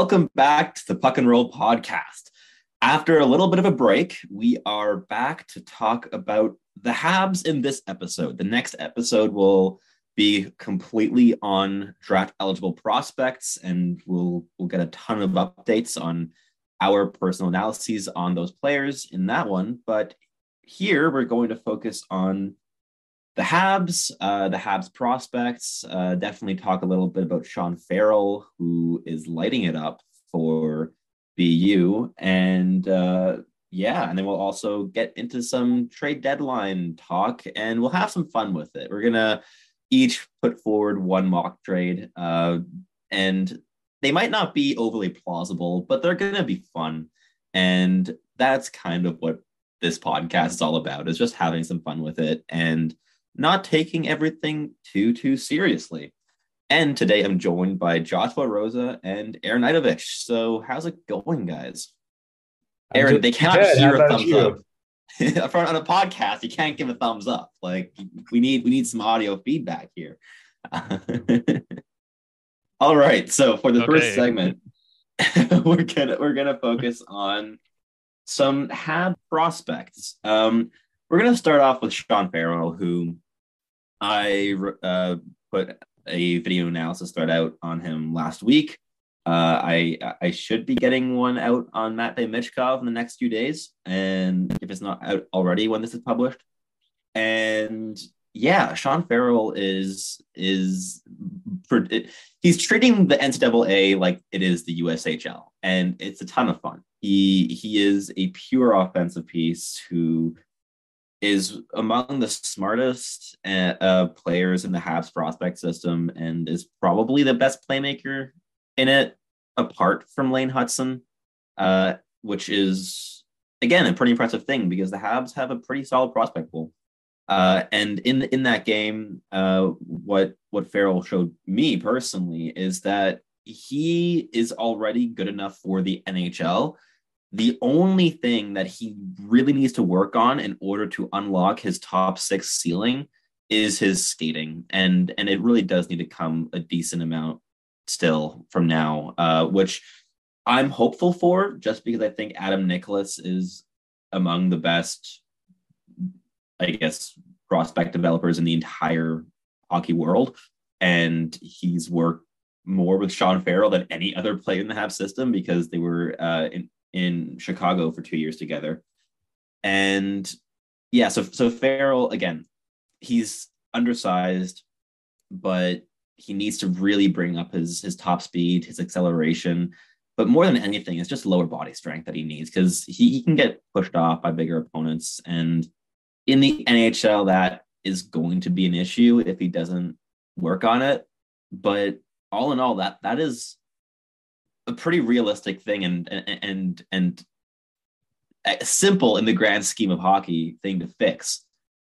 welcome back to the Puck and Roll podcast. After a little bit of a break, we are back to talk about the Habs in this episode. The next episode will be completely on draft eligible prospects, and we'll we'll get a ton of updates on our personal analyses on those players in that one. But here we're going to focus on the Habs, uh, the Habs prospects. Uh, definitely talk a little bit about Sean Farrell, who is lighting it up for BU, and uh, yeah, and then we'll also get into some trade deadline talk, and we'll have some fun with it. We're gonna each put forward one mock trade, uh, and they might not be overly plausible, but they're gonna be fun, and that's kind of what this podcast is all about is just having some fun with it and not taking everything too too seriously. And today I'm joined by Joshua Rosa and Aaron Idovich. So how's it going, guys? Aaron, they cannot good. How hear a thumbs you? up. on a podcast, you can't give a thumbs up. Like we need we need some audio feedback here. All right. So for the first segment, we're gonna we're gonna focus on some Hab prospects. Um, we're gonna start off with Sean Farrell, who I uh, put a video analysis thread out on him last week. Uh, I I should be getting one out on Matvey Michkov in the next few days, and if it's not out already when this is published, and yeah, Sean Farrell is is for, he's treating the NCAA like it is the USHL, and it's a ton of fun. He he is a pure offensive piece who is among the smartest uh, uh, players in the Habs prospect system, and is probably the best playmaker in it, apart from Lane Hutson, uh, which is again a pretty impressive thing because the Habs have a pretty solid prospect pool. Uh, and in in that game, uh, what what Farrell showed me personally is that he is already good enough for the NHL. The only thing that he really needs to work on in order to unlock his top six ceiling is his skating, and and it really does need to come a decent amount still from now, uh, which I'm hopeful for, just because I think Adam Nicholas is among the best I guess, prospect developers in the entire hockey world. And he's worked more with Sean Farrell than any other player in the Habs system because they were uh, in, in Chicago for two years together. And yeah, so so Farrell again, he's undersized, but he needs to really bring up his his top speed, his acceleration. But more than anything, it's just lower body strength that he needs because he, he can get pushed off by bigger opponents. And in the NHL, that is going to be an issue if he doesn't work on it. But all in all, that that is a pretty realistic thing and and and, and a simple in the grand scheme of hockey thing to fix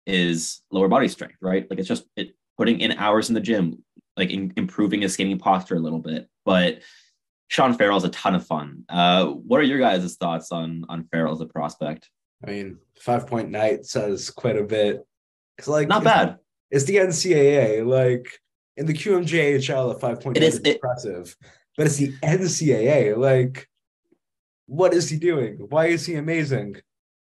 is lower body strength, right? Like it's just it, putting in hours in the gym, like in, improving his skating posture a little bit. But Sean Farrell's a ton of fun. Uh, what are your guys' thoughts on on Farrell as a prospect? I mean, five point night says quite a bit. It's like Not bad. It's the NCAA. Like in the QMJHL, a five point It is- is it- impressive, but it's the NCAA. Like, what is he doing? Why is he amazing?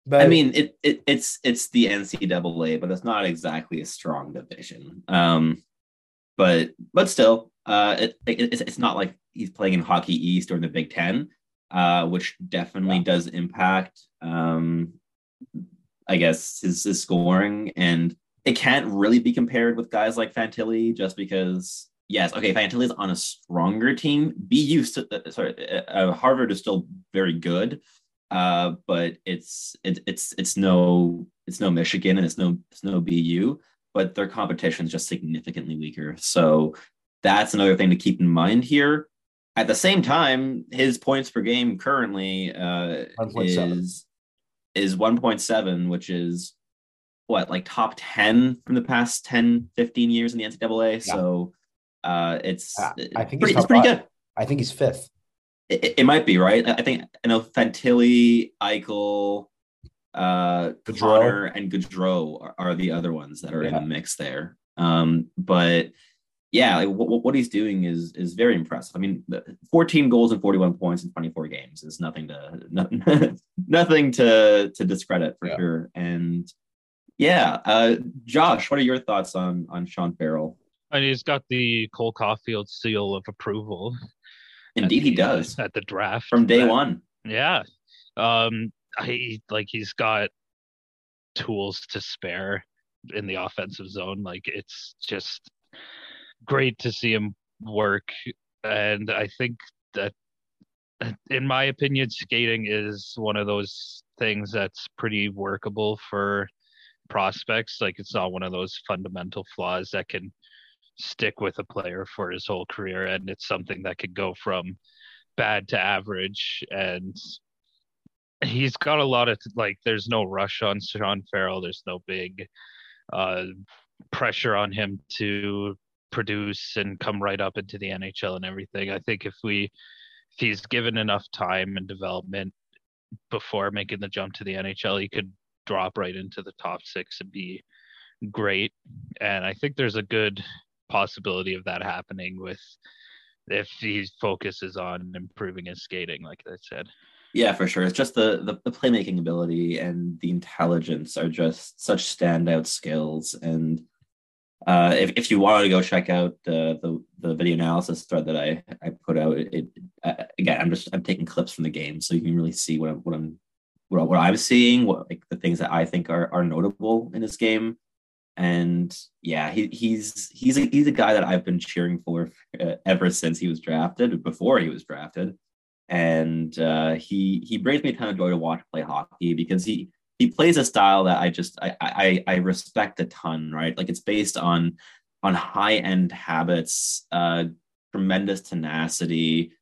But I mean, it, it it's it's the NCAA, but it's not exactly a strong division. Um, but but still, uh, it, it it's, it's not like he's playing in Hockey East or in the Big Ten, uh, which definitely Yeah. does impact, um, I guess his, his scoring, and it can't really be compared with guys like Fantilli just because. Yes, okay. if Fantilli is on a stronger team. BU, st- uh, sorry, uh, uh, Harvard is still very good, uh, but it's it, it's it's no it's no Michigan and it's no it's no BU, but their competition is just significantly weaker. So that's another thing to keep in mind here. At the same time, his points per game currently uh, 1.7. is is 1.7, which is what like top 10 from the past 10, 15 years in the NCAA. Yeah. So uh, it's I think pretty, he's it's pretty top good. I think he's fifth. It, it- might be right. I think I know Fantilli, Eichel, uh, Gaudreau. Connor, and Gaudreau are, are the other ones that are in the mix there. Um, but yeah, like what, what he's doing is is very impressive. I mean, 14 goals and 41 points in 24 games is nothing to no, nothing to to discredit for Yeah. sure. And yeah, uh, Josh, what are your thoughts on on Sean Farrell? And he's got the Cole Caufield seal of approval. Indeed, he the, uh, does at the draft from day That- one. Yeah. Um I like he's got tools to spare in the offensive zone. Like it's just great to see him work. And I think that in my opinion, skating is one of those things that's pretty workable for prospects. Like it's not one of those fundamental flaws that can stick with a player for his whole career. And it's something that could go from bad to average and he's got a lot of like there's no rush on Sean Farrell. There's no big uh pressure on him to produce and come right up into the NHL and everything. I think if we if he's given enough time and development before making the jump to the NHL, he could drop right into the top six and be great. And I think there's a good possibility of that happening with if he focuses on improving his skating, like I said. Yeah, for sure. It's just the, the the playmaking ability and the intelligence are just such standout skills. And uh, if if you want to go check out the the, video analysis thread that I I put out, it, it uh, again I'm just I'm taking clips from the game, so you can really see what I'm what I'm what, what I'm seeing, what like the things that I think are are notable in this game. And yeah, he, he's he's a, he's a guy that I've been cheering for uh, ever since he was drafted, before he was drafted and uh, he he brings me a ton of joy to watch play hockey because he he plays a style that I just I I, I respect a ton. Right, like it's based on on high end habits, uh, tremendous tenacity,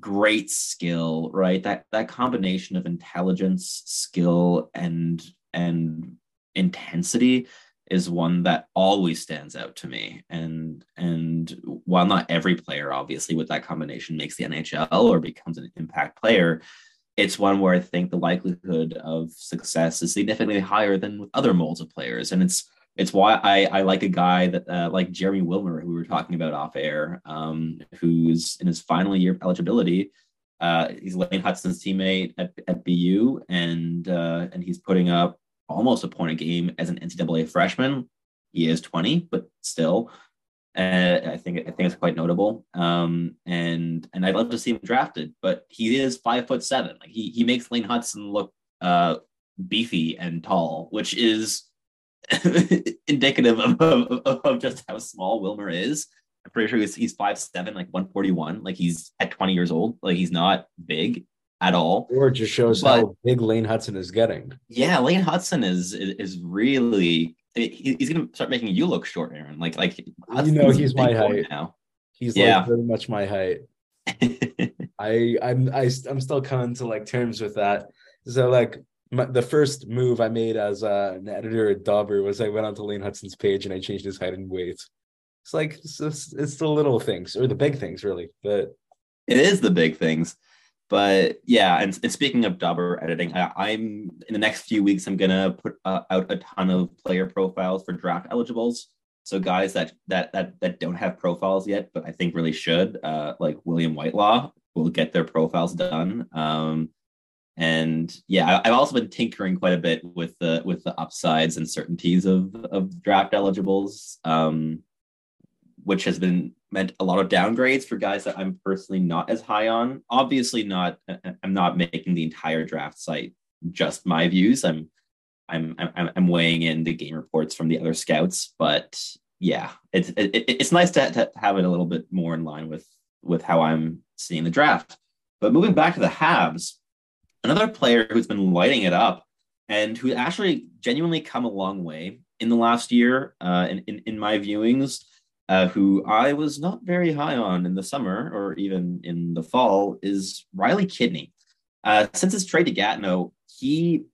great skill. Right, that that combination of intelligence, skill, and and intensity is one that always stands out to me. And and while not every player, obviously, with that combination makes the NHL or becomes an impact player, it's one where I think the likelihood of success is significantly higher than with other molds of players. And it's it's why I, I like a guy that uh, like Jeremy Wilmer, who we were talking about off air, um, who's in his final year of eligibility. Uh, he's Lane Hutson's teammate at, at BU, and uh, and he's putting up almost a point a game as an NCAA freshman. He is 20, but still, uh, I think I think it's quite notable. Um, and and I'd love to see him drafted, but he is five foot seven. Like he he makes Lane Hutson look uh, beefy and tall, which is indicative of, of, of just how small Wilmer is. I'm pretty sure he's, he's five seven, like 141. Like he's at 20 years old. Like he's not big at all. Or it just shows But- how big Lane Hutson is getting. Yeah, Lane Hutson is is, is really he- he's gonna start making you look short, Aaron. Like like You know, he's my height. now. He's Yeah. like very much my height. I I'm I, I'm still coming to like terms with that. So like my, the first move I made as uh, an editor at Dobber was I went onto Lane Hutson's page and I changed his height and weight. It's like it's, it's, it's the little things or the big things really, but it is the big things. But yeah, and, and speaking of Dobber editing, I, I'm in the next few weeks. I'm gonna put uh, out a ton of player profiles for draft eligibles. So guys that that that that don't have profiles yet, but I think really should, uh, like William Whitelaw, will get their profiles done. Um, and yeah, I- I've also been tinkering quite a bit with the with the upsides and certainties of of draft eligibles, um, which has been meant a lot of downgrades for guys that I'm personally not as high on. Obviously, not I'm not making the entire draft site just my views. I'm I'm I'm, I'm weighing in the game reports from the other scouts, but yeah, it's it, it's nice to, to have it a little bit more in line with with how I'm seeing the draft. But moving back to the Habs, another player who's been lighting it up and who actually genuinely come a long way in the last year uh, in, in, in my viewings uh, who I was not very high on in the summer or even in the fall, is Riley Kidney. Uh, since his trade to Gatineau, he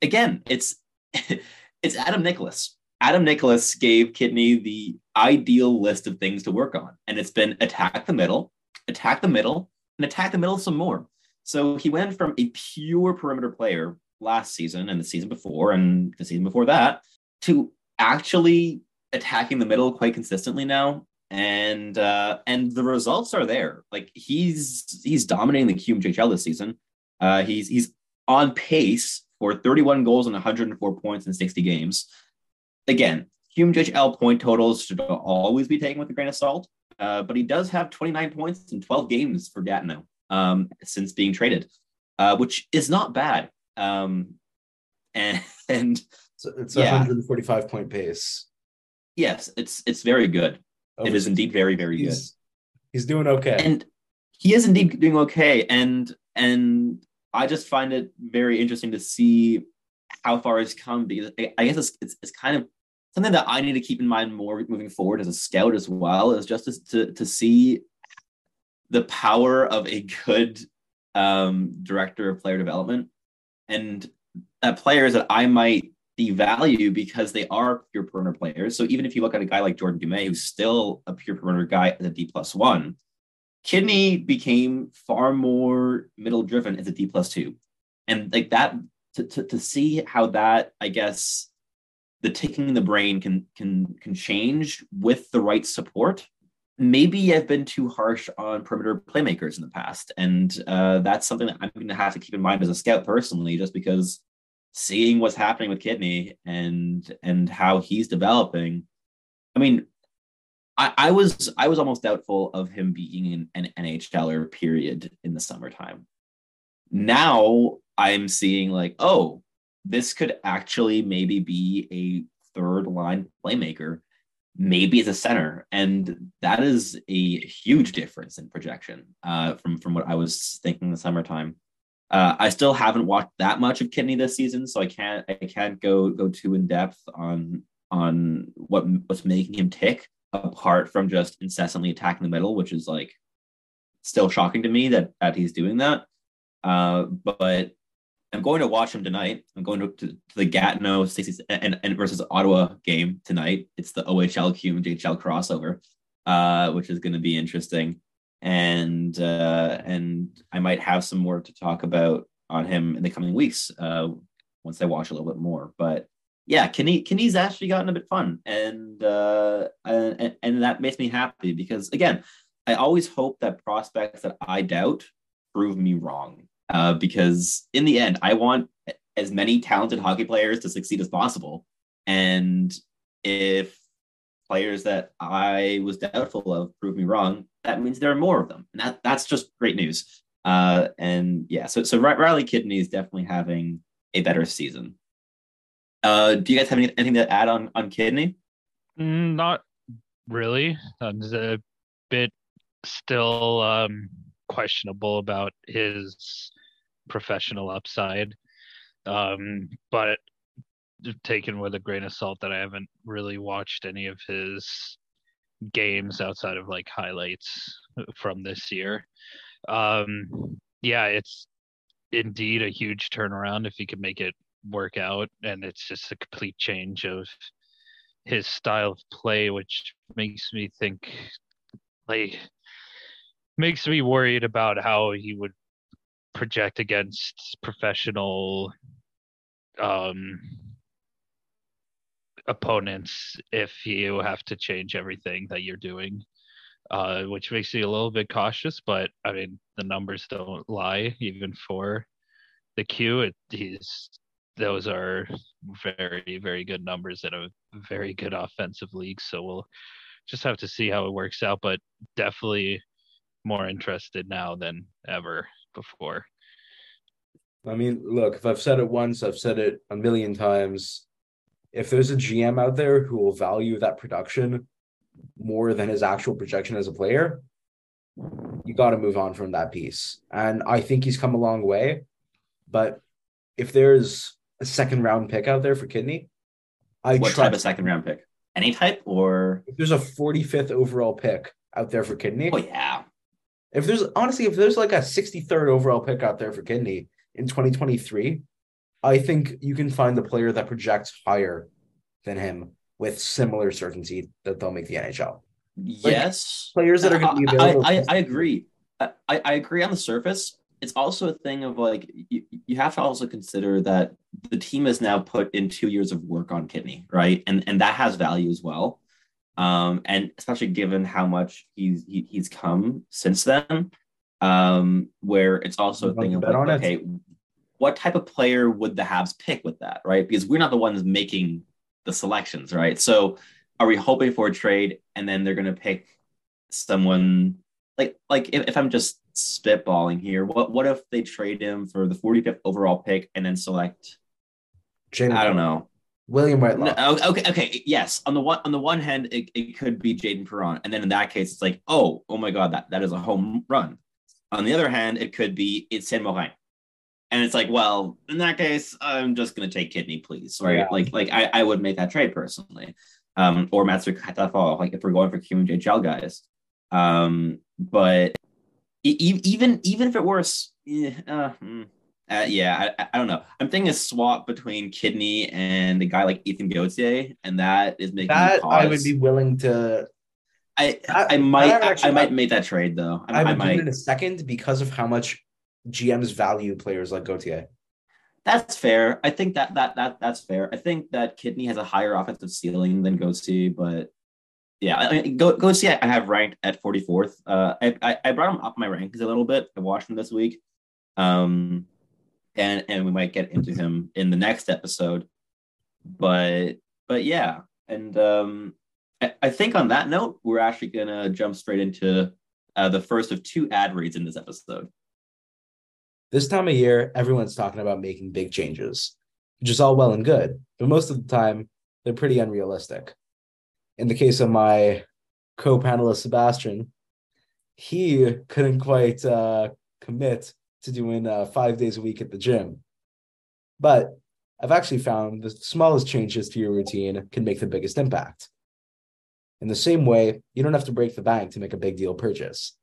again, it's it's Adam Nicholas. Adam Nicholas gave Kidney the ideal list of things to work on, and it's been attack the middle, attack the middle, and attack the middle some more. So he went from a pure perimeter player last season and the season before and the season before that to actually attacking the middle quite consistently now and uh and the results are there like he's he's dominating the QMJHL this season uh he's he's on pace for 31 goals and 104 points in 60 games again QMJHL point totals should always be taken with a grain of salt uh, but he does have 29 points in 12 games for Gatineau um, since being traded, uh, which is not bad. Um, and, and So it's a Yeah. 145 point pace. Yes, it's it's very good. It is indeed very very good. He's, doing okay. and he is indeed doing okay and and i just find it very interesting to see how far he's come because i, guess it's, it's, it's kind of something that i need to keep in mind more moving forward as a scout as well is just to, to see the power of a good um, director of player development and uh, players that i might devalue because they are pure perimeter players so even if you look at a guy like jordan dumais who's still a pure perimeter guy as a d plus one Kidney became far more middle driven as a D plus two. And like that to, to, to see how that, I guess, the ticking in the brain can can can change with the right support. Maybe I've been too harsh on perimeter playmakers in the past. And uh, that's something that I'm gonna have to keep in mind as a scout personally, just because seeing what's happening with Kidney and and how he's developing. I mean, I, I was I was almost doubtful of him being an, an NHLer period in the summertime. Now I'm seeing like, oh, this could actually maybe be a third line playmaker, maybe as a center, and that is a huge difference in projection uh, from from what I was thinking the summertime. Uh, I still haven't watched that much of Kidney this season, so I can't I can't go go too in depth on on what what's making him tick apart from just incessantly attacking the middle, which is like still shocking to me that that he's doing that. Uh, but I'm going to watch him tonight. I'm going to, to, to the Gatineau 60 and, and versus Ottawa game tonight. It's the OHL QMJHL crossover, uh, which is going to be interesting. And uh, and I might have some more to talk about on him in the coming weeks uh, once I watch a little bit more. But yeah, Kenny Kenny's actually gotten a bit fun, and uh, and and that makes me happy because again, I always hope that prospects that I doubt prove me wrong. Uh, because in the end, I want as many talented hockey players to succeed as possible, and if players that I was doubtful of prove me wrong, that means there are more of them, and that that's just great news. Uh, and yeah, so so Riley Kidney is definitely having a better season. Uh, do you guys have any, anything to add on on Kidney? Mm, Not really. I'm a bit still um, questionable about his professional upside, um, but taken with a grain of salt that I haven't really watched any of his games outside of like highlights from this year. Um, yeah, it's indeed a huge turnaround if he could make it work out, and it's just a complete change of his style of play, which makes me think like makes me worried about how he would project against professional um opponents if you have to change everything that you're doing uh which makes you a little bit cautious but i mean the numbers don't lie even for the q he's those are very very good numbers in a very good offensive league so we'll just have to see how it works out but definitely more interested now than ever before I mean, look, if I've said it once, I've said it a million times. If there's a GM out there who will value that production more than his actual projection as a player, you got to move on from that piece. And I think he's come a long way. But if there's a second round pick out there for Kidney, I What trust type of second round pick? any type or If there's a 45th overall pick out there for Kidney, oh yeah. if there's honestly, if there's like a 63rd overall pick out there for Kidney in 2023, I think you can find the player that projects higher than him with similar certainty that they'll make the NHL. Yes. Players that are going to be I, available. I, I, I agree. I, I agree on the surface. It's also a thing of like you, you have to also consider that the team has now put in two years of work on Kidney, right? And and that has value as well. Um, and especially given how much he's he, he's come since then, um, where it's also a thing of like, it? What type of player would the Habs pick with that, right? Because we're not the ones making the selections, right? So are we hoping for a trade and then they're going to pick someone like like if, if I'm just spitballing here, what what if they trade him for the 45th overall pick and then select Jaden I don't know. William No, oh, okay, okay, yes. On the one on the one hand, it, it could be Jayden Perron, and then in that case, it's like, oh, oh my god, that, that is a home run. On the other hand, it could be it's Saint Morin. And it's like, well, in that case, I'm just gonna take kidney, please. Right. Yeah. Like, like I, I would make that trade personally. Um, or Mathieu Cataford, like if we're going for QMJHL guys. Um, but e- even even if it were eh, uh, hmm. Uh, yeah, I, I don't know. I'm thinking a swap between Kidney and a guy like Ethan Gauthier, and that is making That. I would be willing to. I, that- I might I, I might make that trade though. I, I I would do it might. in a second because of how much GMs value players like Gauthier. That's fair. I think that that that that's fair. I think that Kidney has a higher offensive ceiling than Goatsy, but yeah, I I, I have ranked at 44th. Uh, I, I I brought him up my rankings a little bit. I watched him this week, um, and and we might get into him in the next episode, but but yeah, and um, I, I think on that note, we're actually gonna jump straight into uh, the first of two ad reads in this episode. This time of year, everyone's talking about making big changes, which is all well and good, but most of the time, they're pretty unrealistic. In the case of my co panelist, Sebastian, he couldn't quite uh, commit to doing uh, five days a week at the gym. But I've actually found the smallest changes to your routine can make the biggest impact. In the same way, you don't have to break the bank to make a big deal purchase.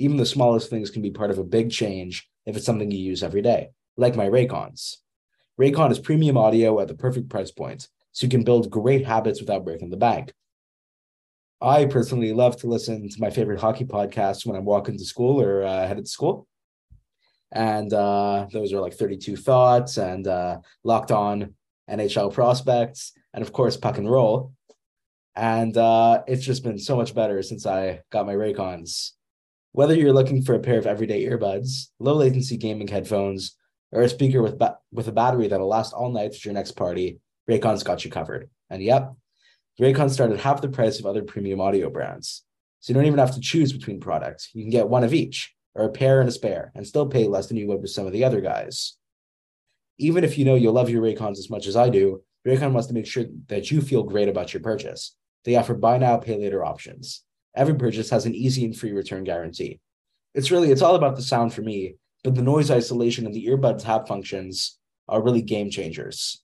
Even the smallest things can be part of a big change if it's something you use every day, like my Raycons. Raycon is premium audio at the perfect price point, so you can build great habits without breaking the bank. I personally love to listen to my favorite hockey podcasts when I'm walking to school or uh, headed to school. And uh, those are like 32 Thoughts and uh, Locked On NHL Prospects, and of course, Puck and Roll. And uh, it's just been so much better since I got my Raycons. Whether you're looking for a pair of everyday earbuds, low latency gaming headphones, or a speaker with ba- with a battery that'll last all night at your next party, Raycon's got you covered. And yep, Raycon started half the price of other premium audio brands. So you don't even have to choose between products. You can get one of each, or a pair and a spare, and still pay less than you would with some of the other guys. Even if you know you'll love your Raycons as much as I do, Raycon wants to make sure that you feel great about your purchase. They offer buy now, pay later options. Every purchase has an easy and free return guarantee. It's really, it's all about the sound for me, but the noise isolation and the earbud tab functions are really game changers.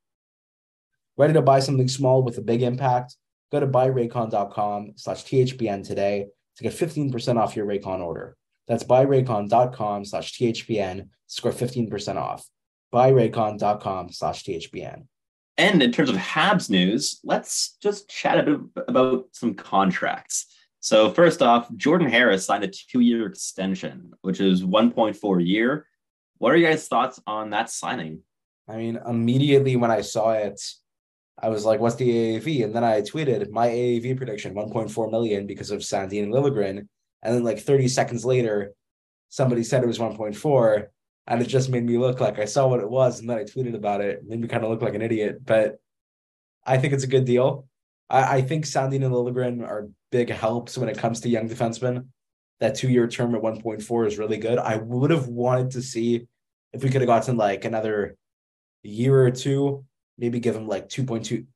Ready to buy something small with a big impact? Go to buyraycon.com slash THPN today to get 15% off your Raycon order. That's buyraycon.com slash THPN score 15% off. Buyraycon.com slash THPN. And in terms of Habs news, let's just chat a bit about some contracts. So first off, Jordan Harris signed a two-year extension, which is 1.4 year. What are your guys' thoughts on that signing? I mean, immediately when I saw it, I was like, what's the AAV? And then I tweeted my AAV prediction, 1.4 million because of Sandine Liljegren. And then like 30 seconds later, somebody said it was 1.4. And it just made me look like I saw what it was. And then I tweeted about it. It made me kind of look like an idiot. But I think it's a good deal. I, I think Sandin and Liljegren are big helps when it comes to young defensemen. That two-year term at 1.4 is really good. I would have wanted to see if we could have gotten like another year or two, maybe give him like 2.2.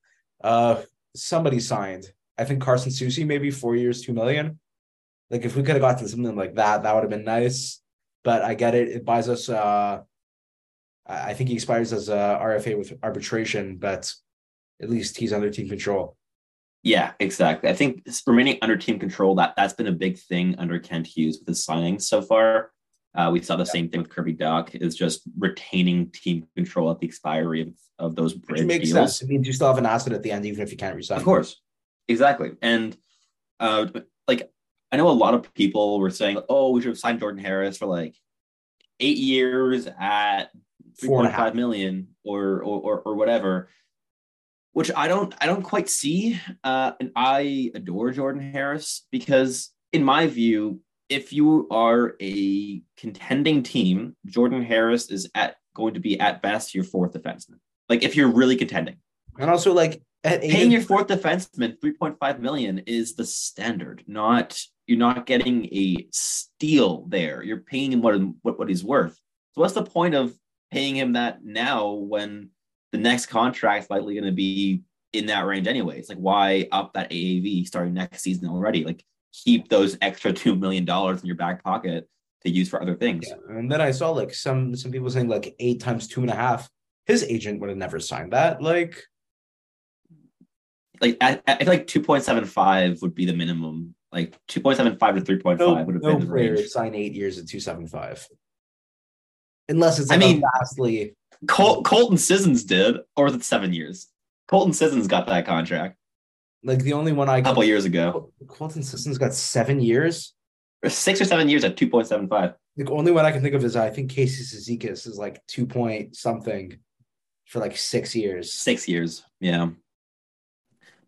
Uh somebody signed. I think Carson Soucy, maybe four years, two million. Like if we could have gotten something like that, that would have been nice. But I get it. It buys us uh I think he expires as a RFA with arbitration, but at least he's under team control. Yeah, exactly. I think remaining under team control that that's been a big thing under Kent Hughes with his signings so far. Uh, we saw the same thing with Kirby Dach is just retaining team control at the expiry of, of those Which bridge makes deals. sense. It means you still have an asset at the end, even if you can't resign. Of course, exactly. And uh, like I know a lot of people were saying, "Oh, we should have signed Jordan Harris for like eight years at Four and a half. five million or, or or or whatever." Which I don't I don't quite see. Uh, and I adore Jordan Harris because, in my view, if you are a contending team, Jordan Harris is at going to be at best your fourth defenseman. Like if you're really contending And also, like at paying your fourth defenseman 3.5 million is the standard not you're not getting a steal there you're paying him what, what what he's worth so what's the point of paying him that now when the next contract's likely going to be in that range anyways like why up that aav starting next season already like keep those extra two million dollars in your back pocket to use for other things Yeah, and then I saw like some some people saying like eight times two and a half. His agent would have never signed that. Like, like I, I feel like 2.75 would be the minimum like 2.75 to 3.5 no, would have no been the range sign eight years at two seven five, unless it's I mean- vastly. Col- Colton Sissons did, or was it seven years? Colton Sissons got that contract Like the only one I a couple years ago, Colton Sissons got seven years. or six or seven years at two point seven five. The only one I can think of is I think Casey Cizikas is like two point something for like six years. Six years, yeah.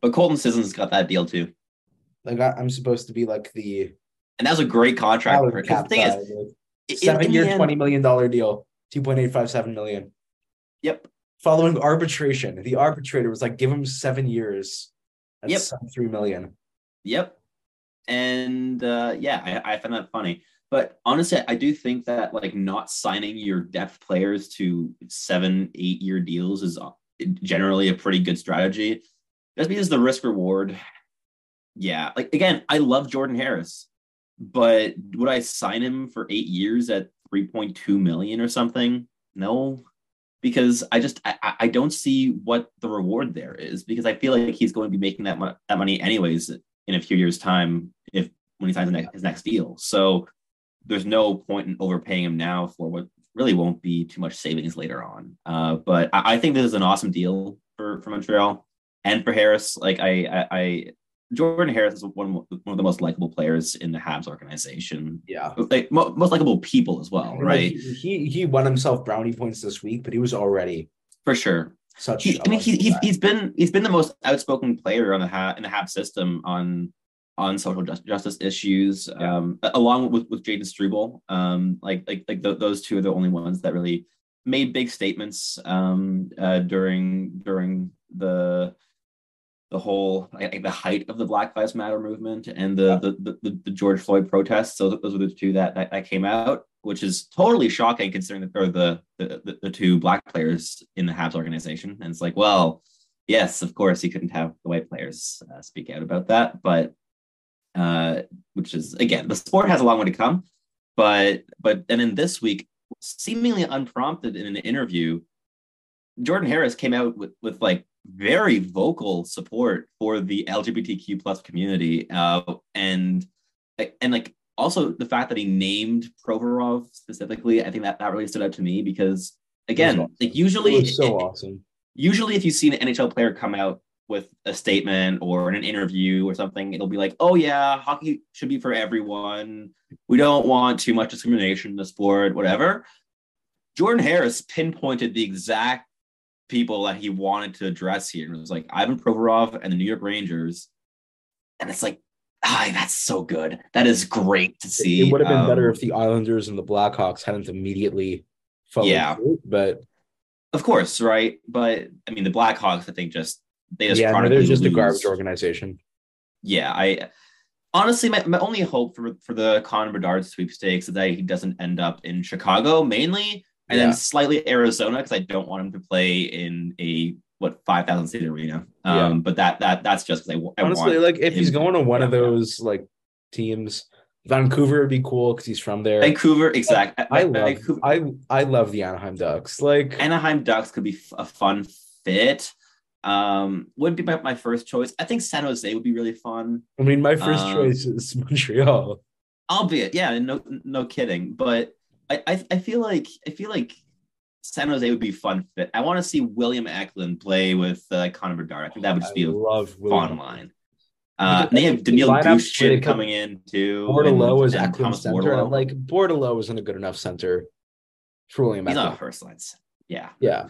But Colton Sissons got that deal too, Like I, I'm supposed to be like the and that was a great contract. for her. salary 'Cause cap The thing guy. is, like, in- seven in year, end- twenty million dollar deal, two point eight five seven million. Yep, Following arbitration, the arbitrator was like, "Give him seven years, that's Yep. three million. yep. And uh, yeah, I, I find that funny. But honestly, I do think that like not signing your depth players to seven, eight year deals is generally a pretty good strategy. Just because the risk reward, yeah. Like again, I love Jordan Harris, but would I sign him for eight years at 3.2 million or something? No, because I just I, I- don't see what the reward there is because I feel like he's going to be making that mo- that money anyways in a few years' time if when he signs next, his next deal. So there's no point in overpaying him now for what really won't be too much savings later on. Uh, but I, I think this is an awesome deal for for Montreal and for Harris. Like I I, I Jordan Harris is one of, one of the most likable players in the Habs organization. Yeah, Like mo- most likable people as well, right? he, he he won himself brownie points this week, but he was already For sure. such. He, a I mean, he, likable he's, been he's been the most outspoken player on the ha- in the Hab system on on social just, justice issues, Yeah. um, along with with Jayden Struble. Um, like like like th- those two are the only ones that really made big statements um, uh, during during the the whole like, the height of the Black Lives Matter movement and the, the, the the George Floyd protests. So those were the two that, that that came out, which is totally shocking considering that they're the the, the, two black players in the Habs organization. And it's like, well, yes, of course, you couldn't have the white players uh, speak out about that, but uh, which is again, the sport has a long way to come. But but then in this week, seemingly unprompted in an interview, Jordan Harris came out with with like very vocal support for the LGBTQ plus community, uh, and and like also the fact that he named Provorov specifically, I think that that really stood out to me because again, awesome. like usually so it- awesome. usually if you see an NHL player come out with a statement or in an interview or something, it'll be like, oh yeah, hockey should be for everyone. We don't want too much discrimination in the sport, whatever. Jordan Harris pinpointed the exact people that he wanted to address here. It was like Ivan Provorov and the New York Rangers. And it's like, ah, that's so good. That is great to see. It would have been better Um, if the Islanders and the Blackhawks hadn't immediately followed Yeah. suit, but Of course, right? But I mean, the Blackhawks, I think, just they just yeah, no, they're just a garbage organization. yeah, I honestly my, my only hope for for the Connor Bedard sweepstakes is that he doesn't end up in Chicago mainly, and Yeah. then slightly Arizona because I don't want him to play in a what five thousand seat arena. Um, Yeah. but that that that's just because I, I Honestly, want honestly like if he's going to one of those like teams, Vancouver would be cool because he's from there. Vancouver exactly. I love Vancouver, I I love the Anaheim Ducks. Like Anaheim Ducks could be a fun fit. um, wouldn't be my, my first choice. I think San Jose would be really fun, I mean, my first Um, choice is Montreal. albeit yeah, no no kidding. But I I, I feel like I feel like San Jose would be a fun fit. I want to see William Eklund play with uh, Connor Bedard. I think that would just be a love fun William. line. Uh, and they have Daniil Gushchin coming in too. Was and Eklund Thomas center. Like Bordeleau isn't a good enough center for William he's not a first line. center. Yeah. Yeah.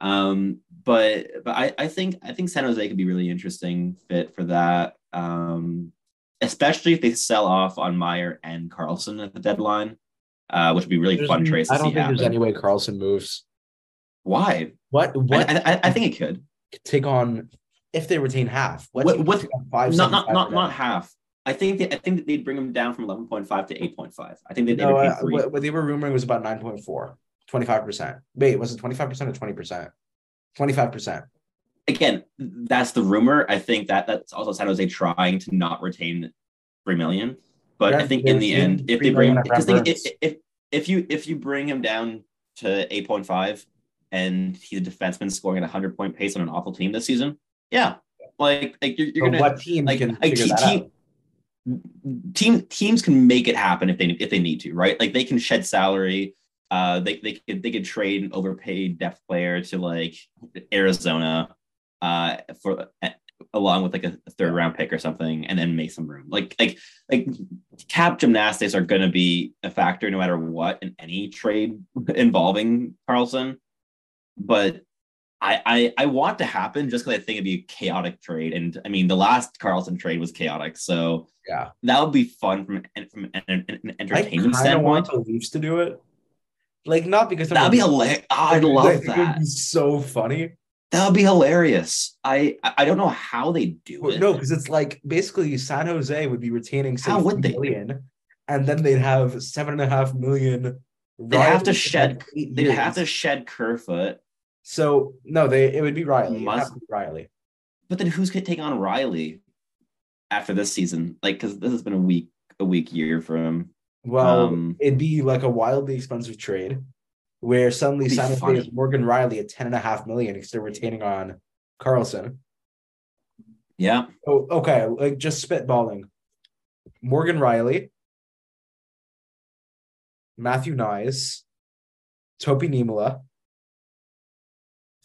Um, but but I, I think I think San Jose could be really interesting fit for that. Um, especially if they sell off on Meier and Karlsson at the deadline, uh, which would be really There's- fun trades to I don't see think happen. there's any way Karlsson moves. Why? What what I, I, I think it could. take on if they retain half? What With- with- five? Not not not not half. I think that I think that they'd bring them down from eleven point five to eight point five. I think that they No, uh, what, what they were rumoring was about 9.4, 25%. Wait, was it 25% or 20%? 25%. Again, that's the rumor. I think that that's also San Jose trying to not retain three million. But I think in the end, if they bring because if, if if you if you bring him down to eight point five and he's a defenseman scoring at a hundred point pace on an awful team this season, yeah, like like you're, you're So gonna what team like, can like, figure team- team teams can make it happen if they if they need to, right? Like they can shed salary. Uh, they they could they could trade an overpaid depth player to like Arizona, uh, for along with like a, a third round pick or something, and then make some room. Like like like cap gymnastics are going to be a factor no matter what in any trade involving Karlsson, but. I, I, I want to happen just because I think it'd be a chaotic trade, and I mean the last Karlsson trade was chaotic, so Yeah. that would be fun from an, from an, an, I entertainment kind of want standpoint. the Leafs to do it. Like, not because That'd be a- hilarious. I'd love think It would that. be so funny. That would be hilarious. I I don't know how they do it. No, because it's like basically San Jose would be retaining say How would they? million, and then they'd have seven and a half million. They'd have to shed- for They'd have to shed Kerfoot, So no, they it would be Rielly. Must- be Rielly. but then who's gonna take on Rielly after this season? Like, because this has been a week a week year for him. Well, Um, it'd be like a wildly expensive trade where suddenly It'd be San Jose funny. is Morgan Rielly at ten and a half million because they're retaining on Karlsson. Yeah, Oh, okay. Like just spitballing. Morgan Rielly, Matthew Knies, Topi Niemelä,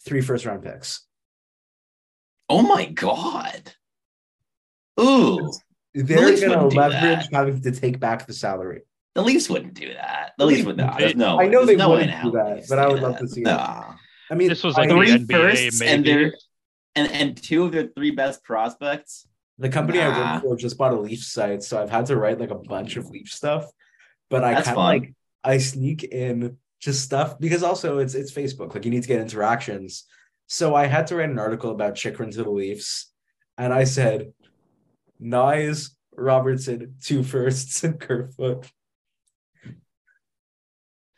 three first round picks. Oh my god. Ooh, They're gonna leverage having to take back the salary. The Leafs wouldn't do that. The The Leafs Leafs would not. would. There's no. I know they no wouldn't do that, but I would love that. to see it. Nah. I mean, This was like Three the NBA, firsts and maybe. they're and and two of their three best prospects. the company I work for just bought a Leaf site, so I've had to write like a bunch of Leaf stuff. But I kind of like I sneak in just stuff because also it's it's Facebook. Like you need to get interactions. So I had to write an article about Chychrun to the Leafs, and I said, Knies, Robertson, two firsts, and Kerfoot.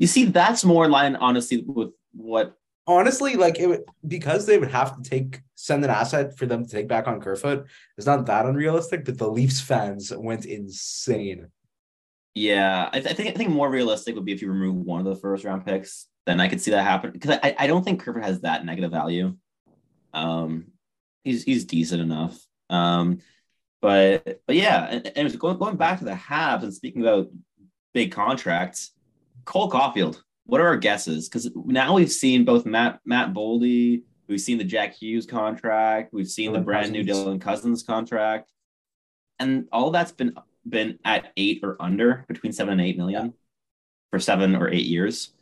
You see, that's more in line, honestly, with what. Honestly, like it would because they would have to take send an asset for them to take back on Kerfoot. It's not that unrealistic, but the Leafs fans went insane. Yeah, I, th- I think I think more realistic would be if you remove one of the first round picks. Then I could see that happen because I, I don't think Kerfoot has that negative value. Um, he's he's decent enough. Um, but but yeah, and, and going going back to the Habs and speaking about big contracts, Cole Caufield. What are our guesses? Because now we've seen both Matt Matt Boldy, we've seen the Jack Hughes contract, we've seen the Dylan brand new Dylan Cozens contract, and all that's been been at eight or under between seven and eight million for seven or eight years.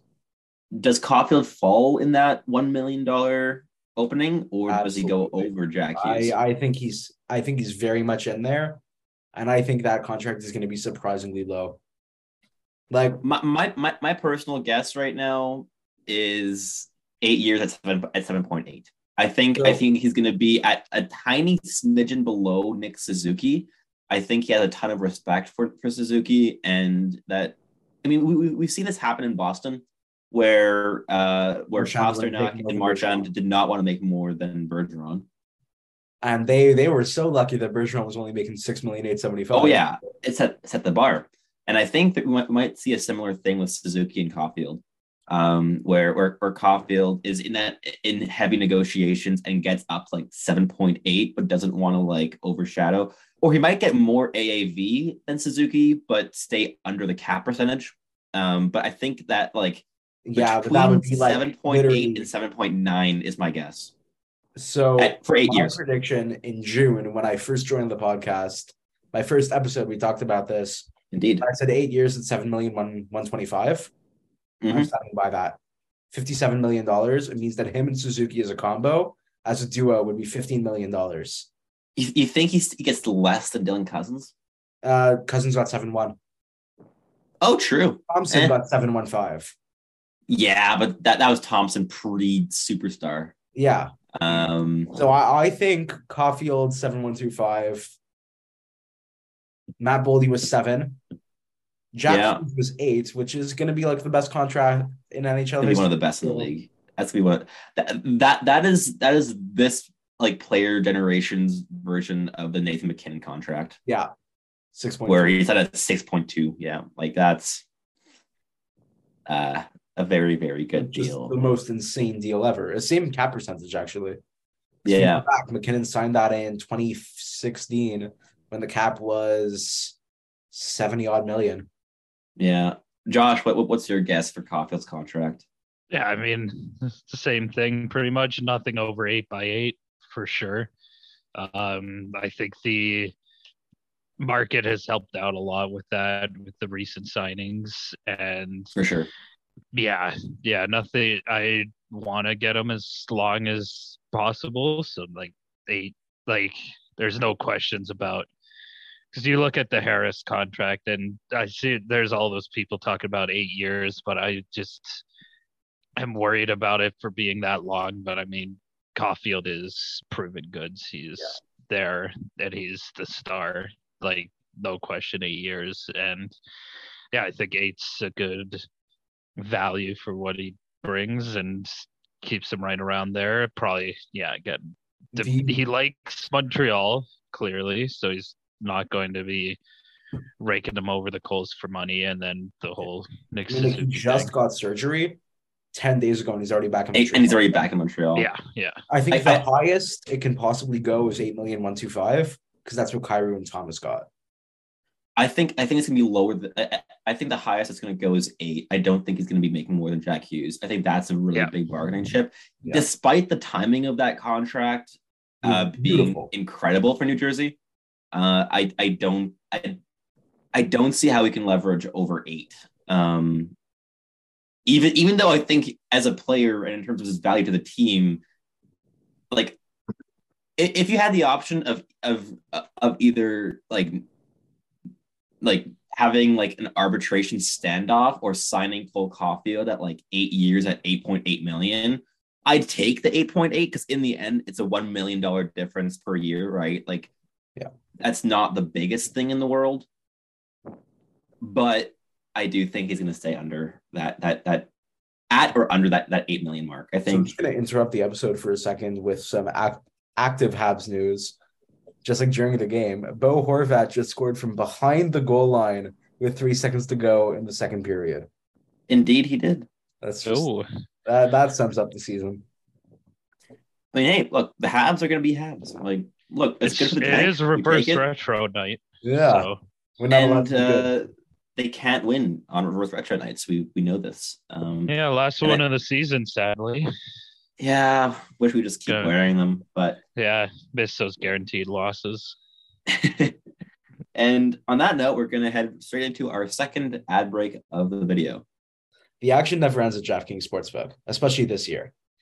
Does Caufield fall in that one million dollar opening, or does he go over Jack Hughes? I, I think he's I think he's very much in there. And I think that contract is going to be surprisingly low. Like my, my my my personal guess right now is eight years at seven at seven point eight. I think I think he's going to be at a tiny smidgen below Nick Suzuki. I think he has a ton of respect for for Suzuki, and that I mean we, we we've seen this happen in Boston, where uh where Pastrnak and Marchand did not want to make more than Bergeron. and they they were so lucky that Bergeron was only making six million eight seventy five. Oh yeah, it set set the bar, and I think that we might, see a similar thing with Suzuki and Caufield. um, where, where where Caufield is in that in heavy negotiations and gets up like seven point eight, but doesn't want to like overshadow, or he might get more AAV than Suzuki, but stay under the cap percentage. Um, but I think that like Yeah, but that would be like seven point eight and seven point nine is my guess So At- for eight years. prediction in June when I first joined the podcast, my first episode, we talked about this. Indeed, I said eight years at seven million one one twenty five. I'm Mhm. standing by that. Fifty-seven million dollars. It means that him and Suzuki as a combo, as a duo, would be fifteen million dollars. You, you think he's, he gets less than Dylan Cozens? Uh, Cozens got seven one. Oh, true. Thompson Eh. got seven one five. Yeah, but that, that was Thompson pre superstar. Yeah. Um, So I, I think Caufield seven one two five. Matt Boldy was seven. Jack Yeah. Was eight, which is going to be like the best contract in NHL. be one of the best in the league. That's gonna be. That that that is that is this like player generation's version of the Nathan MacKinnon contract, Yeah, six point. where he's at a six point two. Yeah, like that's uh, a very very good just deal. the most insane deal ever. The same cap percentage actually. Yeah, Back, MacKinnon signed that in 2016 when the cap was 70 odd million. yeah. Josh, what, what what's your guess for Caufield's contract? Yeah, I mean, it's the same thing pretty much. Nothing over eight by eight for sure. Um, I think the market has helped out a lot with that with the recent signings and For sure. yeah yeah nothing i want to get them as long as possible so like eight like there's no questions about because you look at the harris contract and i see there's all those people talking about eight years but i just am worried about it for being that long. But i mean caufield is proven goods he's there and he's the star like no question eight years. And yeah i think eight's a good value for what he brings and keeps him right around there. Probably, yeah, the, The- he likes Montreal clearly, so he's not going to be raking them over the coals for money. And then the whole Nick I mean, like, he just thing. got surgery 10 days ago and he's already back in And and he's Montreal. already back in Montreal. yeah, yeah, I think I- the I- highest it can possibly go is 8 million 125 because that's what Kyrou and Thomas got. I think I think it's gonna be lower. Than, I, I- I think the highest it's gonna go is eight. I don't think he's gonna be making more than Jack Hughes. I think that's a really Yeah. big bargaining chip. Yeah. Despite the timing of that contract uh, being incredible for New Jersey, uh, I I don't I, I don't see how we can leverage over eight. Um, even even though I think as a player and in terms of his value to the team, like if you had the option of of of either like like having like an arbitration standoff or signing Cole Caufield at like eight years at 8.8 million, I'd take the 8.8 because in the end, it's a $1 million difference per year, right? Like. That's not the biggest thing in the world. But I do think he's going to stay under that, that, that, at or under that, that 8 million mark. I So I'm just going to interrupt the episode for a second with some act- active Habs news. Just like during the game, Bo Horvat just scored from behind the goal line with three seconds to go in the second period. Indeed, he did. That's just oh, that, that sums up the season. I mean, hey, look, the Habs are going to be Habs. Like, look, it's, it's, good for the it tank. is a reverse take it. retro night. Yeah, So we're not allowed and to uh, they can't win on reverse retro nights. We we know this. Um, yeah. yeah, last one I- of the season, sadly. Yeah, wish we just keep Yeah. wearing them, but Yeah, miss those guaranteed losses. and on that note, we're gonna head straight into our second ad break of the video. The action never ends at DraftKings Sportsbook, especially this year.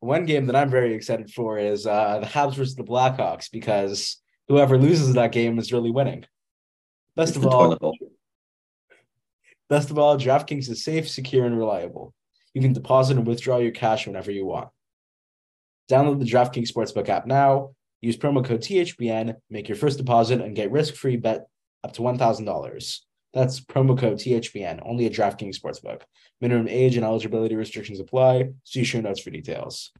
One game that I'm very excited for is uh, the Habs versus the Blackhawks because whoever loses that game is really winning. Best It's of all, best of all, DraftKings is safe, secure, and reliable. You can deposit and withdraw your cash whenever you want. Download the DraftKings Sportsbook app now. Use promo code THBN, make your first deposit, and get risk free bet up to $1,000. That's promo code THBN, only at DraftKings Sportsbook. Minimum age and eligibility restrictions apply. See show notes for details.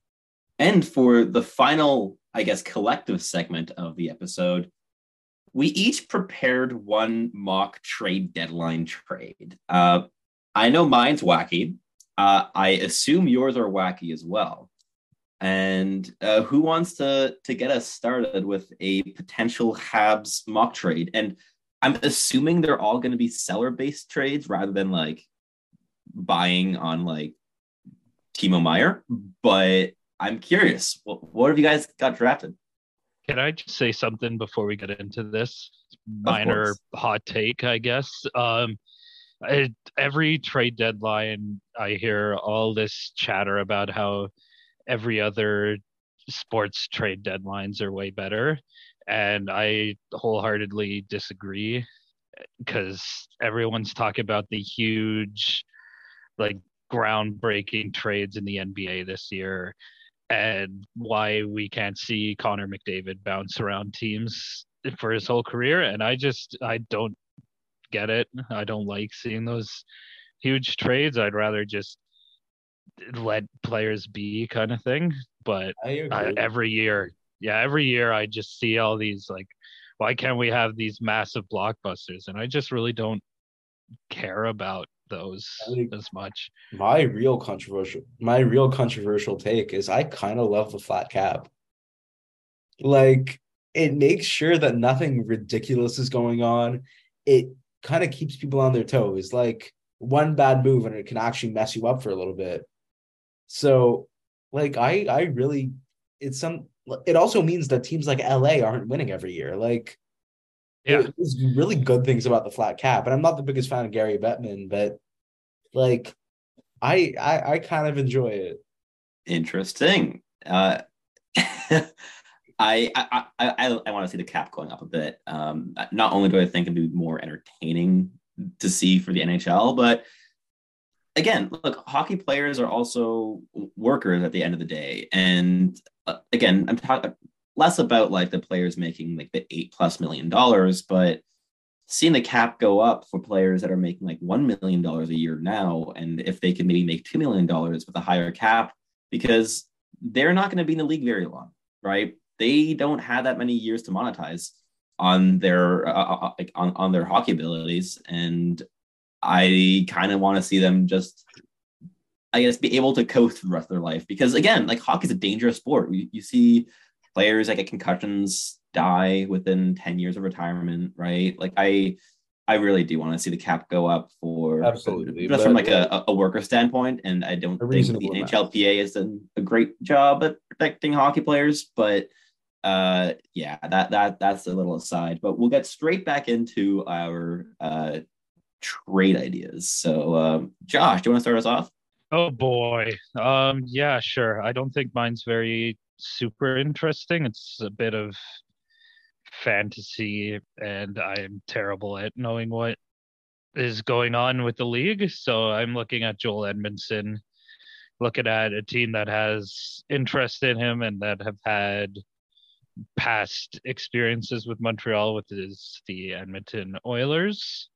And for the final, I guess, collective segment of the episode, we each prepared one mock trade deadline trade. Uh, I know mine's wacky. Uh, I assume yours are wacky as well. And uh, who wants to to get us started with a potential Habs mock trade? And I'm assuming they're all going to be seller based trades rather than like buying on like Timo Meier. But I'm curious, what, what have you guys got drafted? Can I just say something before we get into this? Minor hot take, I guess. Um, it, every trade deadline, I hear all this chatter about how every other sports trade deadlines are way better. And I wholeheartedly disagree because everyone's talking about the huge, like, groundbreaking trades in the NBA this year and why we can't see Connor McDavid bounce around teams for his whole career. And I just, I don't get it. I don't like seeing those huge trades. I'd rather just let players be kind of thing. But I. I, every year, yeah, every year I just see all these like, why can't we have these massive blockbusters? And I just really don't care about those I as much. my real controversial my real controversial take is I kind of love the flat cap. Like it makes sure that nothing ridiculous is going on. It kind of keeps people on their toes. Like one bad move and it can actually mess you up for a little bit. So like I I really it's some it also means that teams like LA aren't winning every year. Like Yeah. there's really good things about the flat cap. And I'm not the biggest fan of Gary Bettman, but like I I, I kind of enjoy it. Interesting. Uh, I I I, I, I want to see the cap going up a bit. Um, not only do I think it'd be more entertaining to see for the NHL, but again, look, hockey players are also workers at the end of the day. And uh, again, I'm talking less about like the players making like the eight plus million dollars, but seeing the cap go up for players that are making like one million dollars a year now, and if they can maybe make two million dollars with a higher cap, because they're not going to be in the league very long, right? They don't have that many years to monetize on their uh, uh, like on, on their hockey abilities, and I kind of want to see them just, I guess, be able to coast for the rest of their life. Because again, like hockey's a dangerous sport. You, you see players that get concussions die within 10 years of retirement, right? Like I I really do want to see the cap go up for Absolutely, just but- from like a, a worker standpoint. And I don't think the. NHLPA has done a great job at protecting hockey players, but uh yeah, that that that's a little aside. But we'll get straight back into our uh trade ideas. So um Josh, do you want to start us off? Oh boy. Um yeah, sure. I don't think mine's very super interesting. It's a bit of fantasy and I'm terrible at knowing what is going on with the league. So I'm looking at Joel Edmundson, looking at a team that has interest in him and that have had past experiences with Montreal, which is the Edmonton Oilers.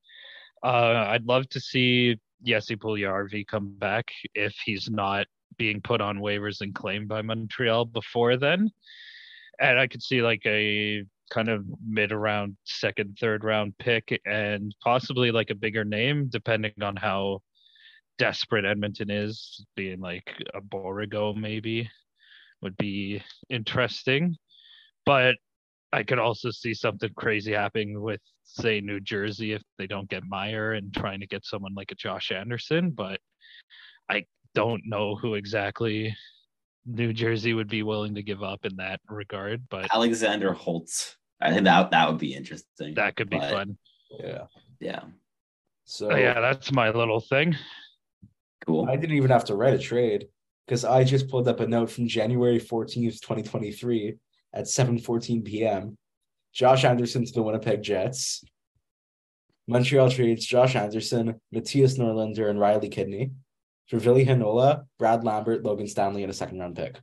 Uh, I'd love to see Jesse Puljujarvi come back if he's not being put on waivers and claimed by Montreal before then. And I could see like a kind of mid round, second, third round pick and possibly like a bigger name, depending on how desperate Edmonton is, being like a Borigo maybe would be interesting. But I could also see something crazy happening with, say, New Jersey if they don't get Meier and trying to get someone like a Josh Anderson. But I don't know who exactly New Jersey would be willing to give up in that regard. But Alexander Holtz. I think that that would be interesting. that could be But, fun. Yeah. Yeah. So Oh, yeah, that's my little thing. Cool. I didn't even have to write a trade because I just pulled up a note from January 14th, 2023 at 7:14 p.m. Josh Anderson to the Winnipeg Jets. Montreal trades Josh Anderson, Mattias Norlinder, and Riley Kidney for Ville Heinola, Brad Lambert, Logan Stanley, and a second round pick.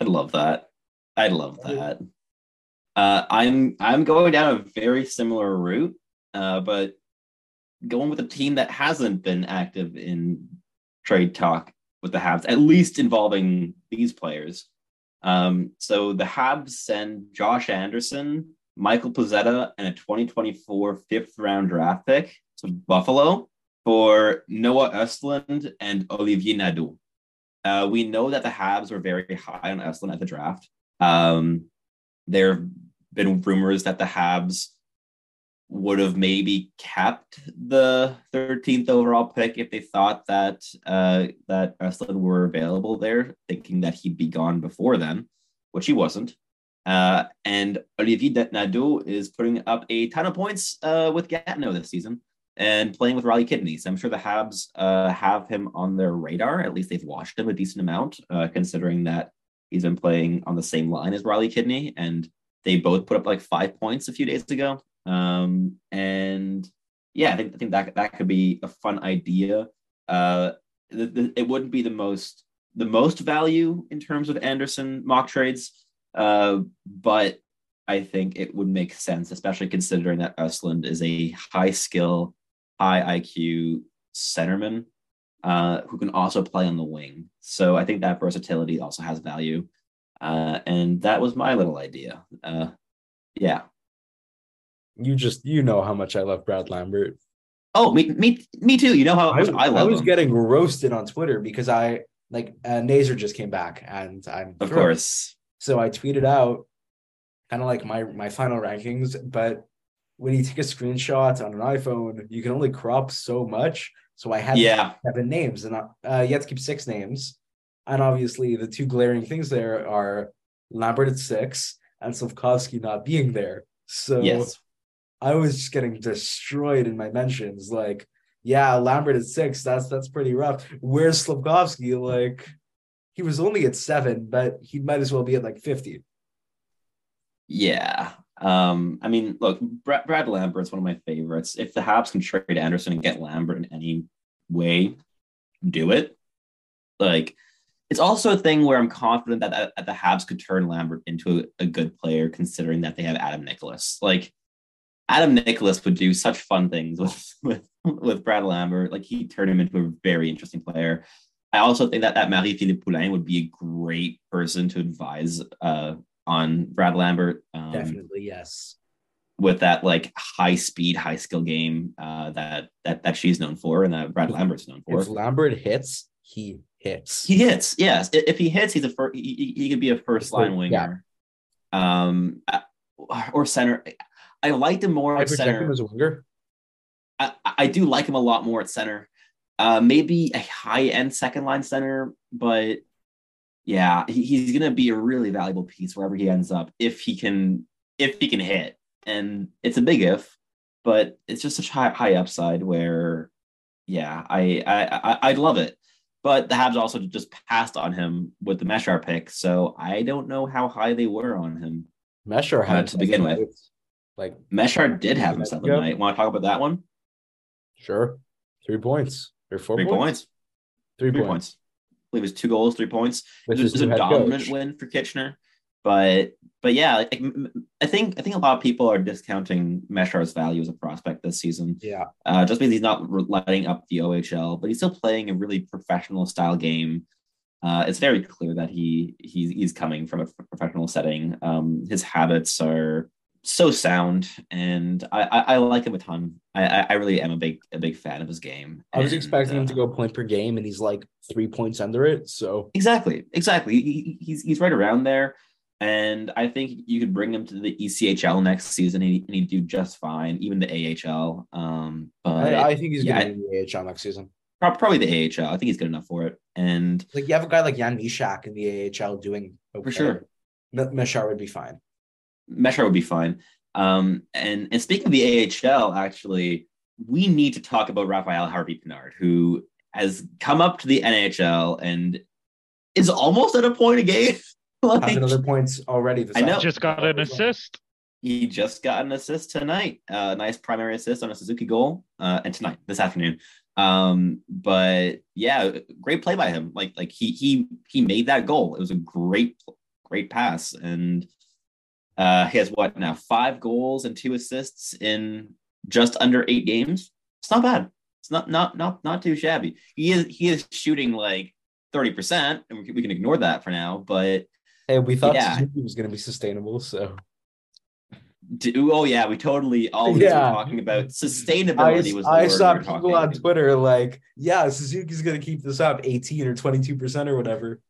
I love that. I love that. Uh, I'm I'm going down a very similar route, uh, but going with a team that hasn't been active in trade talk with the Habs, at least involving these players. Um, so the Habs send Josh Anderson, Michael Pezzetta, and a 2024 fifth round draft pick to Buffalo for Noah Östlund and Olivier Nadeau. Uh, we know that the Habs were very high on Östlund at the draft. Um, there have been rumors that the Habs would have maybe kept the 13th overall pick if they thought that uh, that Östlund were available there, thinking that he'd be gone before then, which he wasn't. Uh, and Olivier Nadeau is putting up a ton of points uh, with Gatineau this season and playing with Kidney. So I'm sure the Habs uh, have him on their radar. At least they've watched him a decent amount, uh, considering that he's been playing on the same line as Riley Kidney. And they both put up like five points a few days ago. Um, and yeah, I think, I think that, that could be a fun idea. Uh, the, the, it wouldn't be the most the most value in terms of Anderson mock trades, uh, but I think it would make sense, especially considering that Östlund is a high skill, high IQ centerman uh, who can also play on the wing. So I think that versatility also has value. Uh, and that was my little idea. Uh, yeah. You just you know how much I love Brad Lambert. Oh, me, me, me too. You know how much I, love. I was him. getting roasted on Twitter because I like uh, Nazar just came back and I'm of thrilled. course. So I tweeted out kind of like my my final rankings, but when you take a screenshot on an iPhone, you can only crop so much. So I had Yeah. seven names, and I, uh, you have to keep six names. And obviously, the two glaring things there are Lambert at six and Slavkovsky not being there. So Yes. I was just getting destroyed in my mentions. Like, yeah, Lambert at six. That's that's pretty rough. Where's Slavkovsky? Like, he was only at seven, but he might as well be at like fifty. Yeah. Um, I mean, look, Brad, Brad Lambert's one of my favorites. If the Habs can trade Anderson and get Lambert in any way, do it. Like, it's also a thing where I'm confident that, that, that the Habs could turn Lambert into a, a good player, considering that they have Adam Nicholas. Like, Adam Nicholas would do such fun things with with with Brad Lambert. Like, he turned him into a very interesting player. I also think that that Marie Philip Poulin would be a great person to advise uh, on Brad Lambert. Um, Definitely, yes. with that like high speed, high skill game uh, that that that she's known for and that Brad Lambert's known for. If Lambert hits, he hits. He hits, yes. If he hits, he's a first. He, he- could be a first line Yeah. winger, um, uh, or center. I liked him more I at project him center. as a winger. I, I do like him a lot more at center. Uh, maybe a high end second line center, but yeah, he, he's gonna be a really valuable piece wherever he ends up if he can if he can hit. And it's a big if, but it's just such high high upside where yeah, I I, I I'd love it. But the Habs also just passed on him with the Mesar pick, so I don't know how high they were on him. Mesar had to begin with. Like, Mesar did have him Yeah. seven night. Want to talk about that one? sure, three points or four Three points. points. Three, Three points. points. I believe it was two goals, three points. Which it was, is it was a dominant coach. win for Kitchener, but but yeah, like, m- m- I think I think a lot of people are discounting Mesar's value as a prospect this season, Yeah, uh, just because he's not re- letting up the OHL, but he's still playing a really professional style game. Uh, it's very clear that he he's he's coming from a professional setting. Um, his habits are so sound, and I, I, I like him a ton. I, I I really am a big a big fan of his game. I was And, expecting him to uh, go point per game, and he's like three points under it. So Exactly, exactly. He- he- he's he's right around there, and I think you could bring him to the ECHL next season, and, he, and he'd do just fine, even the AHL. Um, but I, I think he's yeah, going to the AHL next season. probably the AHL. I think he's good enough for it, and Like you have a guy like Jan Mysak in the AHL doing okay. For sure. M- Mesar would be fine. Mesar would be fine. Um, and and speaking of the AHL, actually, we need to talk about Raphael Harvey Pinard, who has come up to the NHL and is almost at a point a game. Has like, another points already. This I know. Just got an assist. He just got an assist tonight. Uh, nice primary assist on a Suzuki goal, uh, and tonight this afternoon. Um, but yeah, great play by him. Like like he he he made that goal. It was a great great pass. And uh, he has what now? Five goals and two assists in just under eight games. It's not bad. It's not not not not too shabby. He is he is shooting like thirty percent, and we, we can ignore that for now. But Hey, we thought Yeah. Suzuki was going to be sustainable, so do, oh yeah, we totally always Yeah. were talking about I, sustainability. was the I saw we people on. Twitter like, "Yeah, Suzuki's going to keep this up, eighteen or twenty-two percent or whatever."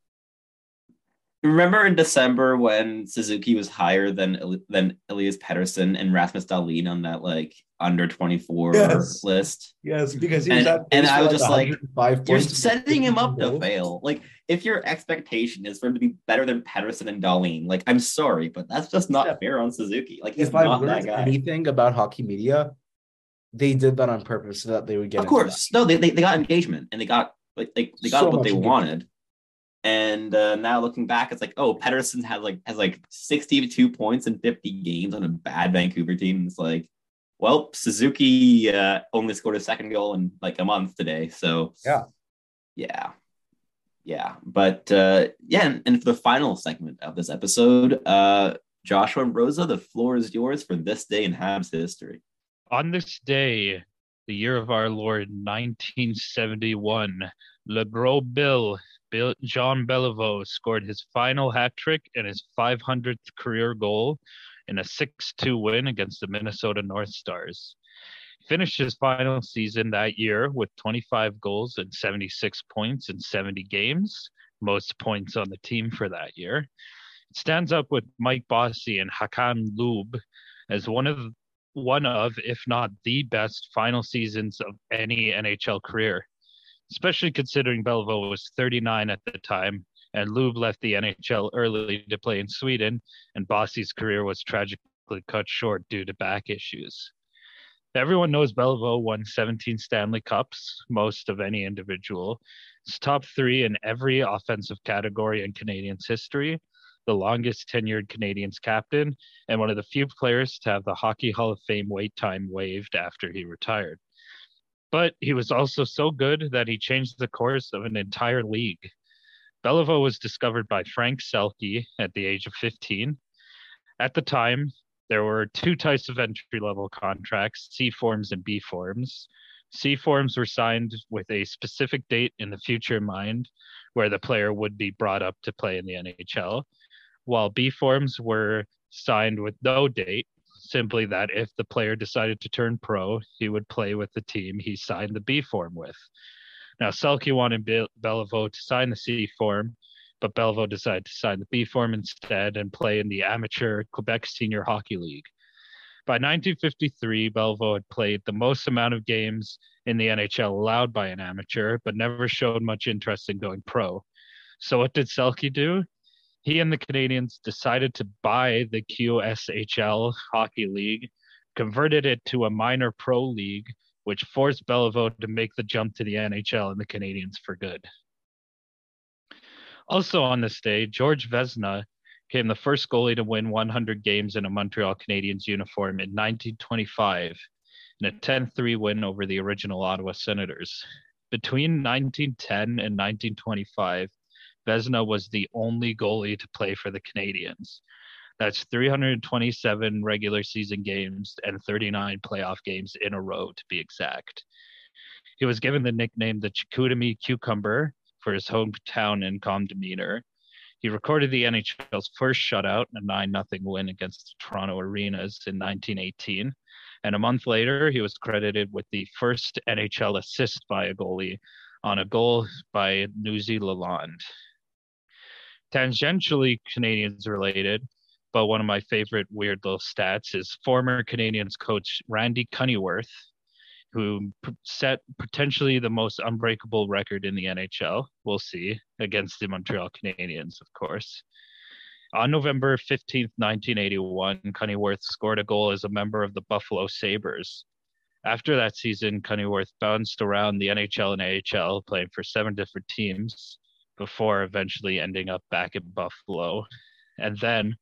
Remember in December when Suzuki was higher than than Elias Pettersson and Rasmus Dahlin on that like under twenty four Yes. list? Yes, because he was And- and I was just like, 105 You're setting him up 15 to fail. Like if your expectation is for him to be better than Pettersson and Dahlin, like I'm sorry, but that's just not Yeah. fair on Suzuki. Like he's If I not that learned guy. anything about hockey media, they did that on purpose so that they would get. of course, no, they, they they got engagement and they got like they, they got So what they engagement. Wanted. And uh, now looking back, it's like, oh, Pettersson has like has like 62 points in 50 games on a bad Vancouver team. It's like, well, Suzuki uh, only scored a second goal in like a month today. So Yeah. yeah, yeah. But uh, yeah, and, and for the final segment of this episode, uh, Joshua and Rosa, the floor is yours for this day in Habs history. On this day, the year of our Lord 1971, Le Gros Bill, Jean Beliveau scored his final hat trick and his 500th career goal in a 6 2 win against the Minnesota North Stars. He finished his final season that year with 25 goals and 76 points in 70 games, most points on the team for that year. It stands up with Mike Bossy and Hakan Loob as one of one of, if not the best final seasons of any NHL career, especially considering Beliveau was 39 at the time and Loob left the NHL early to play in Sweden, and Bossy's career was tragically cut short due to back issues. Everyone knows Beliveau won 17 Stanley Cups, most of any individual. It's top three in every offensive category in Canadiens history, the longest tenured Canadiens captain, and one of the few players to have the Hockey Hall of Fame wait time waived after he retired. But he was also so good that he changed the course of an entire league. Beliveau was discovered by Frank Selke at the age of 15. At the time, there were two types of entry level contracts C forms and B forms. C forms were signed with a specific date in the future in mind where the player would be brought up to play in the NHL, while B forms were signed with no date, simply that if the player decided to turn pro, he would play with the team he signed the B form with. Now, Selke wanted Be- Beliveau to sign the C form, but Beliveau decided to sign the B form instead and play in the amateur Quebec Senior Hockey League. By 1953, Beliveau had played the most amount of games in the NHL allowed by an amateur, but never showed much interest in going pro. So, what did Selke do? He and the Canadiens decided to buy the QSHL Hockey League, converted it to a minor pro league, which forced Beliveau to make the jump to the NHL and the Canadians for good. Also on this day, George Vezina became the first goalie to win 100 games in a Montreal Canadiens uniform in 1925 in a 10-3 win over the original Ottawa Senators. Between 1910 and 1925, Vezina was the only goalie to play for the Canadiens. That's 327 regular season games and 39 playoff games in a row, to be exact. He was given the nickname the Chicoutimi Cucumber for his hometown and calm demeanor. He recorded the NHL's first shutout, a 9 0 win against the Toronto Arenas in 1918. And a month later, he was credited with the first NHL assist by a goalie on a goal by Newsy Lalonde. Tangentially Canadiens related, but one of my favorite weird little stats is former Canadiens coach Randy Cunneyworth, who set potentially the most unbreakable record in the NHL. We'll see against the Montreal Canadiens, of course. On November 15th, 1981, Cunneyworth scored a goal as a member of the Buffalo Sabres. After that season, Cunneyworth bounced around the NHL and AHL, playing for seven different teams before eventually ending up back in Buffalo. And then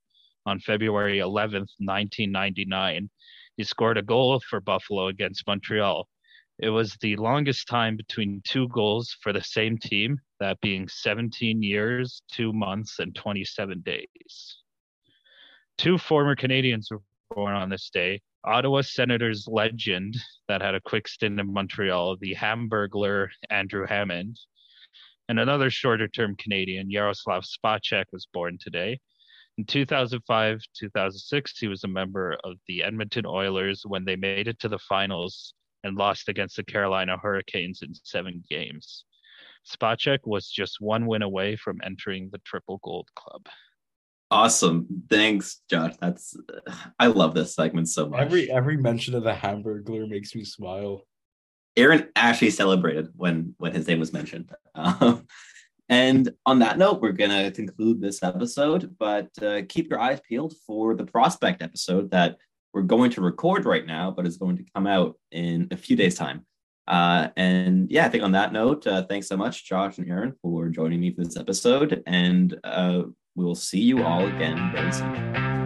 on February 11th, 1999, he scored a goal for Buffalo against Montreal. It was the longest time between two goals for the same team that being 17 years, two months, and 27 days. Two former Canadiens were born on this day. Ottawa Senators legend that had a quick stint in Montreal, the Hamburglar Andrew Hammond, and another shorter term Canadian, Jaroslav Spacek, was born today. In 2005 2006, he was a member of the Edmonton Oilers when they made it to the finals and lost against the Carolina Hurricanes in seven games. Spacek was just one win away from entering the Triple Gold Club. Awesome. Thanks, Josh. That's I love this segment so much. Every every mention of the Hamburglar makes me smile. Aaron actually celebrated when when his name was mentioned. Um, and on that note, we're gonna conclude this episode. But uh, keep your eyes peeled for the prospect episode that we're going to record right now, but is going to come out in a few days' time. Uh, and yeah, I think on that note, uh, thanks so much, Josh and Aaron, for joining me for this episode. And uh, we will see you all again very soon.